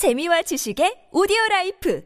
재미와 지식의 오디오 라이프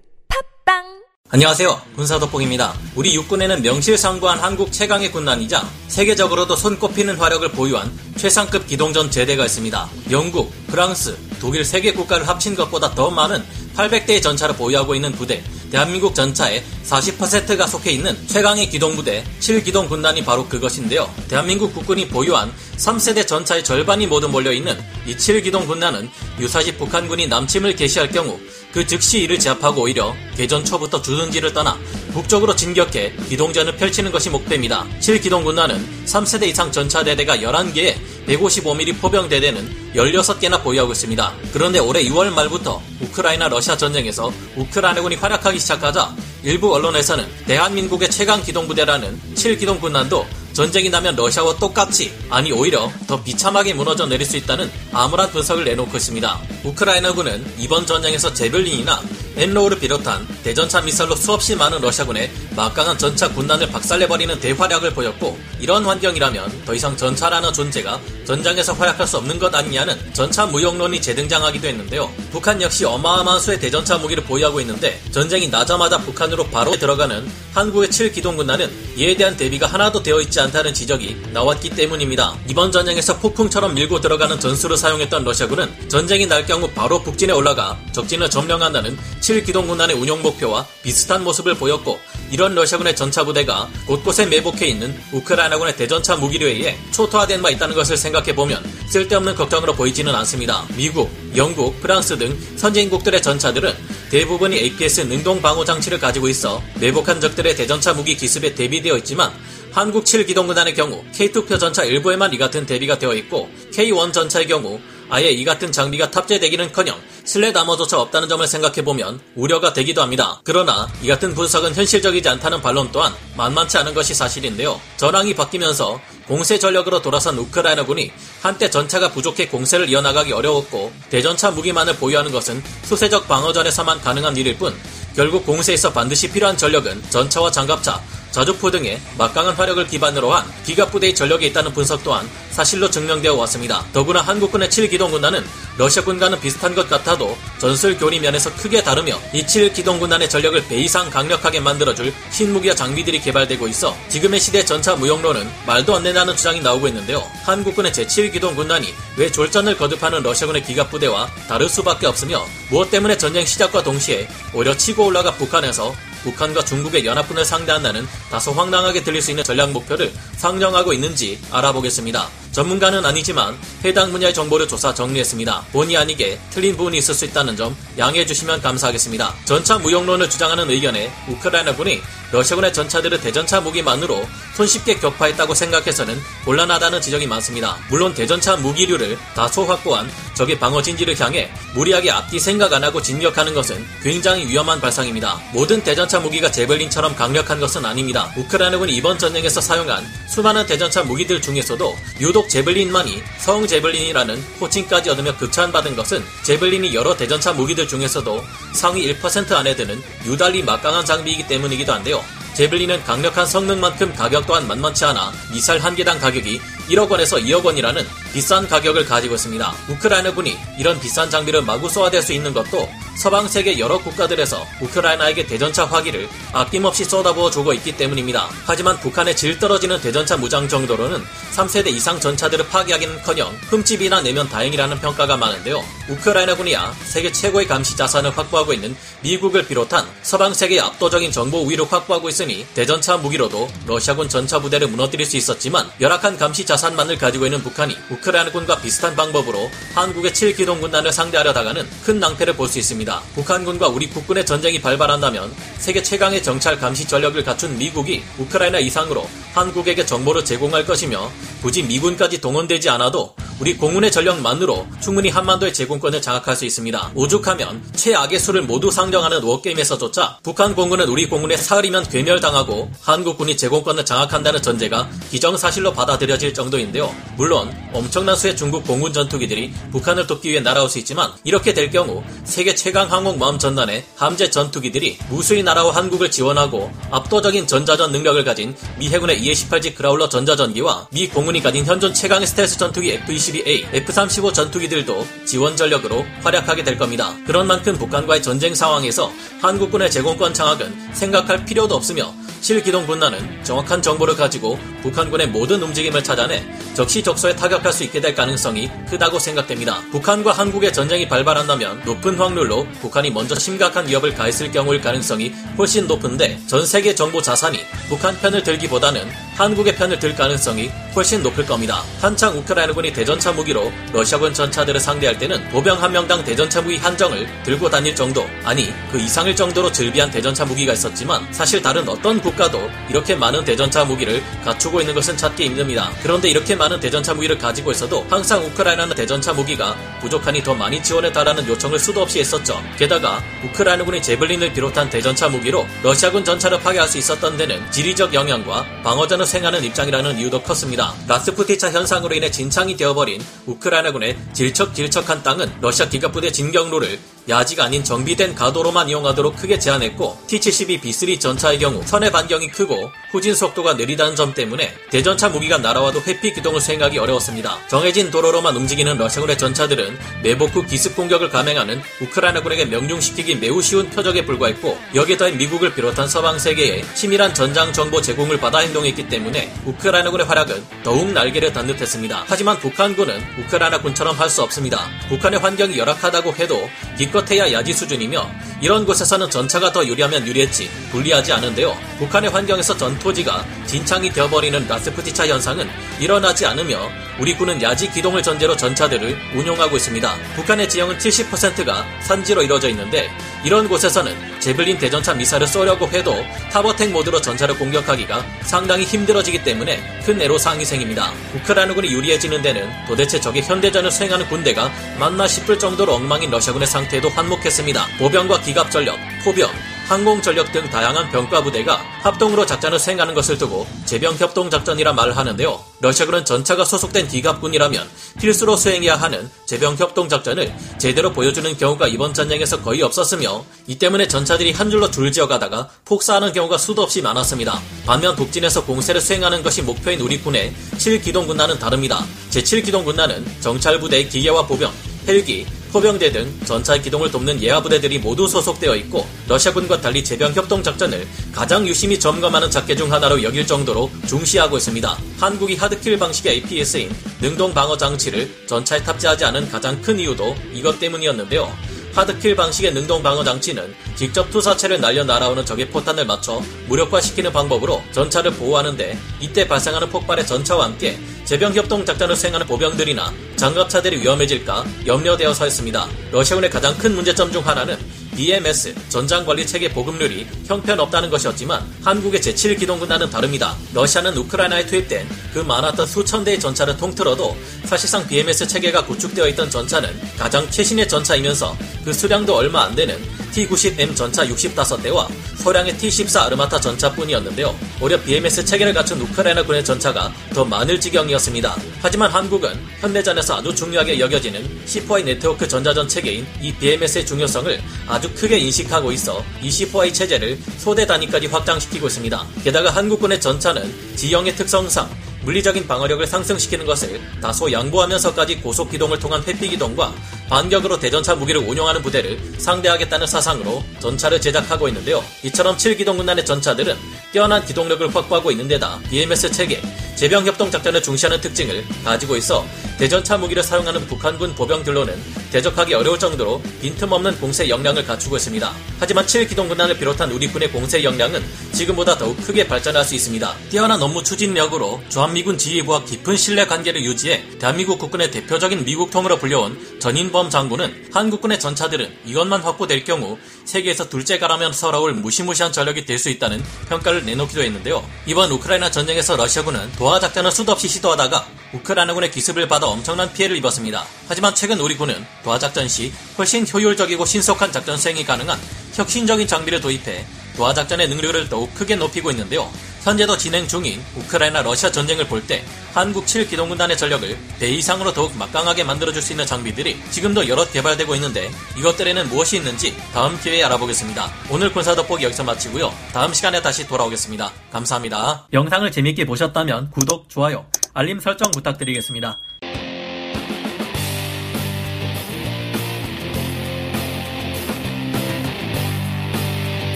팟빵 안녕하세요. 군사도폭입니다. 우리 육군에는 명실상부한 한국 최강의 군단이자 세계적으로도 손꼽히는 화력을 보유한 최상급 기동전 제대가 있습니다. 영국, 프랑스, 독일 세 개 국가를 합친 것보다 더 많은 800대의 전차를 보유하고 있는 부대, 대한민국 전차의 40%가 속해 있는 최강의 기동부대 7기동 군단이 바로 그것인데요. 대한민국 국군이 보유한 3세대 전차의 절반이 모두 몰려있는 이 7기동 군단은 유사시 북한군이 남침을 개시할 경우 그 즉시 이를 제압하고 오히려 개전 초부터 주둔지를 떠나 북쪽으로 진격해 기동전을 펼치는 것이 목표입니다. 7기동 군단은 3세대 이상 전차 대대가 11개에 155mm 포병 대대는 16개나 보유하고 있습니다. 그런데 올해 6월 말부터 우크라이나 러시아 전쟁에서 우크라이나군이 활약하기 시작하자 일부 언론에서는 대한민국의 최강 기동부대라는 7기동 군단도 전쟁이 나면 러시아와 똑같이 아니 오히려 더 비참하게 무너져 내릴 수 있다는 암울한 분석을 내놓고 있습니다. 우크라이나군은 이번 전쟁에서 재블린이나 NLAW를 비롯한 대전차 미사일로 수없이 많은 러시아군의 막강한 전차 군단을 박살내버리는 대활약을 보였고 이런 환경이라면 더 이상 전차라는 존재가 전장에서 활약할 수 없는 것 아니냐는 전차 무용론이 재등장하기도 했는데요. 북한 역시 어마어마한 수의 대전차 무기를 보유하고 있는데 전쟁이 나자마자 북한으로 바로 들어가는 한국의 7기동군단은 이에 대한 대비가 하나도 되어 있지 않 다는 지적이 나왔기 때문입니다. 이번 전쟁에서 폭풍처럼 밀고 들어가는 전술을 사용했던 러시아군은 전쟁이 날 경우 바로 북진에 올라가 적진을 점령한다는 7기동군단의 운용 목표와 비슷한 모습을 보였고 이런 러시아군의 전차 부대가 곳곳에 매복해 있는 우크라이나군의 대전차 무기류에 의해 초토화된 바 있다는 것을 생각해 보면 쓸데없는 걱정으로 보이지는 않습니다. 미국, 영국, 프랑스 등 선진국들의 전차들은 대부분이 APS 능동 방어 장치를 가지고 있어 매복한 적들의 대전차 무기 기습에 대비되어 있지만 한국 7기동군단의 경우 K2표 전차 일부에만 이 같은 대비가 되어 있고 K1 전차의 경우 아예 이 같은 장비가 탑재되기는커녕 슬랫 아머조차 없다는 점을 생각해보면 우려가 되기도 합니다. 그러나 이 같은 분석은 현실적이지 않다는 반론 또한 만만치 않은 것이 사실인데요. 전황이 바뀌면서 공세 전력으로 돌아선 우크라이나군이 한때 전차가 부족해 공세를 이어나가기 어려웠고 대전차 무기만을 보유하는 것은 수세적 방어전에서만 가능한 일일 뿐 결국 공세에서 반드시 필요한 전력은 전차와 장갑차, 자주포 등의 막강한 화력을 기반으로 한 기갑부대의 전력이 있다는 분석 또한 사실로 증명되어 왔습니다. 더구나 한국군의 7기동군단은 러시아군과는 비슷한 것 같아도 전술 교리 면에서 크게 다르며 이 7기동군단의 전력을 배 이상 강력하게 만들어줄 신무기와 장비들이 개발되고 있어 지금의 시대 전차 무용론은 말도 안 된다는 주장이 나오고 있는데요. 한국군의 제7기동군단이 왜 졸전을 거듭하는 러시아군의 기갑부대와 다를 수밖에 없으며 무엇 때문에 전쟁 시작과 동시에 오히려 치고 올라가 북한에서 북한과 중국의 연합군을 상대한다는 다소 황당하게 들릴 수 있는 전략 목표를 상정하고 있는지 알아보겠습니다. 전문가는 아니지만 해당 분야의 정보를 조사 정리했습니다. 본의 아니게 틀린 부분이 있을 수 있다는 점 양해해 주시면 감사하겠습니다. 전차 무용론을 주장하는 의견에 우크라이나군이 러시아군의 전차들을 대전차 무기만으로 손쉽게 격파했다고 생각해서는 곤란하다는 지적이 많습니다. 물론 대전차 무기류를 다소 확보한 적의 방어 진지를 향해 무리하게 앞뒤 생각 안 하고 진격하는 것은 굉장히 위험한 발상입니다. 모든 대전차 무기가 제벨린처럼 강력한 것은 아닙니다. 우크라이나군이 이번 전쟁에서 사용한 수많은 대전차 무기들 중에서도 유독 비록 제블린만이 성 제블린이라는 호칭까지 얻으며 극찬받은 것은 제블린이 여러 대전차 무기들 중에서도 상위 1% 안에 드는 유달리 막강한 장비이기 때문이기도 한데요. 제블린은 강력한 성능만큼 가격 또한 만만치 않아 미사일 한 개당 가격이 1억 원에서 2억 원이라는 비싼 가격을 가지고 있습니다. 우크라이나군이 이런 비싼 장비를 마구 쏘아댈 수 있는 것도 서방 세계 여러 국가들에서 우크라이나에게 대전차 화기를 아낌없이 쏟아부어 주고 있기 때문입니다. 하지만 북한의 질 떨어지는 대전차 무장 정도로는 3세대 이상 전차들을 파괴하기는커녕 흠집이나 내면 다행이라는 평가가 많은데요. 우크라이나군이야 세계 최고의 감시 자산을 확보하고 있는 미국을 비롯한 서방 세계의 압도적인 정보 우위를 확보하고 있으니 대전차 무기로도 러시아군 전차 부대를 무너뜨릴 수 있었지만 열악한 감시 자 산만을 가지고 있는 북한이 우크라이나군과 비슷한 방법으로 한국의 7기동 군단을 상대하려다가는 큰 낭패를 볼 수 있습니다. 북한군과 우리 국군의 전쟁이 발발한다면 세계 최강의 정찰 감시 전력을 갖춘 미국이 우크라이나 이상으로 한국에게 정보를 제공할 것이며 굳이 미군까지 동원되지 않아도 우리 공군의 전력만으로 충분히 한반도의 제공권을 장악할 수 있습니다. 오죽하면 최악의 수를 모두 상정하는 워게임에서조차 북한 공군은 우리 공군의 사흘이면 괴멸당하고 한국군이 제공권을 장악한다는 전제가 기정사실로 받아들여질 정도인데요. 물론 엄청난 수의 중국 공군 전투기들이 북한을 돕기 위해 날아올 수 있지만 이렇게 될 경우 세계 최강 항공모함 전단의 함재 전투기들이 무수히 날아와 한국을 지원하고 압도적인 전자전 능력을 가진 미 해군의 EA-18G 그라울러 전자전기와 미 한국군이 가진 현존 최강의 스텔스 전투기 F-22A, F-35 전투기들도 지원 전력으로 활약하게 될 겁니다. 그런 만큼 북한과의 전쟁 상황에서 한국군의 제공권 장악은 생각할 필요도 없으며 실기동 군단은 정확한 정보를 가지고 북한군의 모든 움직임을 찾아내 적시적소에 타격할 수 있게 될 가능성이 크다고 생각됩니다. 북한과 한국의 전쟁이 발발한다면 높은 확률로 북한이 먼저 심각한 위협을 가했을 경우일 가능성이 훨씬 높은데 전 세계 정보 자산이 북한 편을 들기보다는 한국의 편을 들 가능성이 훨씬 높을 겁니다. 한창 우크라이나군이 대전차 무기로 러시아군 전차들을 상대할 때는 보병 한 명당 대전차 무기 한정을 들고 다닐 정도 아니 그 이상일 정도로 즐비한 대전차 무기가 있었지만 사실 다른 어떤 국가도 이렇게 많은 대전차 무기를 갖추고 있는 것은 찾기 힘듭니다. 그런데 이렇게 많은 대전차 무기를 가지고 있어도 항상 우크라이나는 대전차 무기가 부족하니 더 많이 지원해달라는 요청을 수도 없이 했었죠. 게다가 우크라이나군이 제블린을 비롯한 대전차 무기로 러시아군 전차를 파괴할 수 있었던 데는 지리적 영향과 방어전을 생하는 입장이라는 이유도 컸습니다. 라스푸티차 현상으로 인해 진창이 되어버린 우크라이나군의 질척질척한 땅은 러시아 기갑부대 진경로를 야지가 아닌 정비된 가도로만 이용하도록 크게 제한했고 T-72B3 전차의 경우 선의 반경이 크고 후진 속도가 느리다는 점 때문에 대전차 무기가 날아와도 회피 기동을 수행하기 어려웠습니다. 정해진 도로로만 움직이는 러시아군의 전차들은 매복 후 기습 공격을 감행하는 우크라이나군에게 명중시키기 매우 쉬운 표적에 불과했고 여기에 더해 미국을 비롯한 서방 세계의 치밀한 전장 정보 제공을 받아 행동했기 때문에 우크라이나군의 활약은 더욱 날개를 단 듯했습니다. 하지만 북한군은 우크라이나군처럼 할 수 없습니다. 북한의 환경이 열악하다고 해도 기 껏해야 야지 수준이며 이런 곳에서는 전차가 더 유리하면 유리했지 불리하지 않은데요. 북한의 환경에서 전토지가 진창이 되어버리는 라스푸티차 현상은 일어나지 않으며 우리 군은 야지 기동을 전제로 전차들을 운용하고 있습니다. 북한의 지형은 70%가 산지로 이루어져 있는데 이런 곳에서는 제블린 대전차 미사를 쏘려고 해도 타버텍 모드로 전차를 공격하기가 상당히 힘들어지기 때문에 큰 애로사항이 생깁니다. 우크라이나군이 유리해지는 데는 도대체 적의 현대전을 수행하는 군대가 맞나 싶을 정도로 엉망인 러시아군의 상태에도 한몫했습니다. 보병과 기갑 전력, 포병, 항공 전력 등 다양한 병과 부대가 합동으로 작전을 수행하는 것을 두고 제병 협동 작전이라 말을 하는데요. 러시아군은 전차가 소속된 기갑군이라면 필수로 수행해야 하는 제병 협동 작전을 제대로 보여주는 경우가 이번 전쟁에서 거의 없었으며 이 때문에 전차들이 한 줄로 줄지어 가다가 폭사하는 경우가 수도 없이 많았습니다. 반면 북진에서 공세를 수행하는 것이 목표인 우리 군의 7기동 군단은 다릅니다. 제7기동 군단은 정찰 부대의 기계와 보병, 헬기, 포병대 등 전차 기동을 돕는 예하 부대들이 모두 소속되어 있고 러시아군과 달리 제병 협동 작전을 가장 유심히 점검하는 작계 중 하나로 여길 정도로 중시하고 있습니다. 한국이 하드킬 방식의 APS인 능동 방어 장치를 전차에 탑재하지 않은 가장 큰 이유도 이것 때문이었는데요. 하드킬 방식의 능동 방어 장치는 직접 투사체를 날려 날아오는 적의 포탄을 맞춰 무력화시키는 방법으로 전차를 보호하는데 이때 발생하는 폭발의 전차와 함께 제병 협동 작전을 수행하는 보병들이나 장갑차들이 위험해질까 염려되어서 했습니다. 러시아군의 가장 큰 문제점 중 하나는 BMS 전장관리 체계 보급률이 형편없다는 것이었지만 한국의 제7기동군단은 다릅니다. 러시아는 우크라이나에 투입된 그 많았던 수천 대의 전차를 통틀어도 사실상 BMS 체계가 구축되어 있던 전차는 가장 최신의 전차이면서 그 수량도 얼마 안 되는 T-90M 전차 65대와 소량의 T-14 아르마타 전차뿐이었는데요. 오히려 BMS 체계를 갖춘 우크라이나 군의 전차가 더 많을 지경이었습니다. 하지만 한국은 현대전에서 아주 중요하게 여겨지는 C4I 네트워크 전자전 체계인 이 BMS의 중요성을 아주 크게 인식하고 있어 이 C4I 체제를 소대 단위까지 확장시키고 있습니다. 게다가 한국군의 전차는 지형의 특성상 물리적인 방어력을 상승시키는 것을 다소 양보하면서까지 고속 기동을 통한 회피 기동과 반격으로 대전차 무기를 운용하는 부대를 상대하겠다는 사상으로 전차를 제작하고 있는데요. 이처럼 7기동 군단의 전차들은 뛰어난 기동력을 확보하고 있는 데다 BMS 체계, 제병 협동 작전을 중시하는 특징을 가지고 있어 대전차 무기를 사용하는 북한군 보병들로는 대적하기 어려울 정도로 빈틈없는 공세 역량을 갖추고 있습니다. 하지만 7기동 군단을 비롯한 우리 군의 공세 역량은 지금보다 더욱 크게 발전할 수 있습니다. 뛰어난 업무 추진력으로 주한미군 지휘부와 깊은 신뢰 관계를 유지해 대한민국 국군의 대표적인 미국통으로 불려온 전인범 장군은 한국군의 전차들은 이것만 확보될 경우 세계에서 둘째가라면 서러울 무시무시한 전력이 될 수 있다는 평가를 내놓기도 했는데요. 이번 우크라이나 전쟁에서 러시아군은 도하 작전을 수도 없이 시도하다가 우크라이나군의 기습을 받아 엄청난 피해를 입었습니다. 하지만 최근 우리 군은 도하 작전 시 훨씬 효율적이고 신속한 작전 수행이 가능한 혁신적인 장비를 도입해 도하 작전의 능력을 더욱 크게 높이고 있는데요. 현재도 진행 중인 우크라이나 러시아 전쟁을 볼 때 한국 7기동군단의 전력을 배 이상으로 더욱 막강하게 만들어줄 수 있는 장비들이 지금도 여럿 개발되고 있는데 이것들에는 무엇이 있는지 다음 기회에 알아보겠습니다. 오늘 군사 돋보기 여기서 마치고요. 다음 시간에 다시 돌아오겠습니다. 감사합니다. 영상을 재밌게 보셨다면 구독, 좋아요, 알림 설정 부탁드리겠습니다.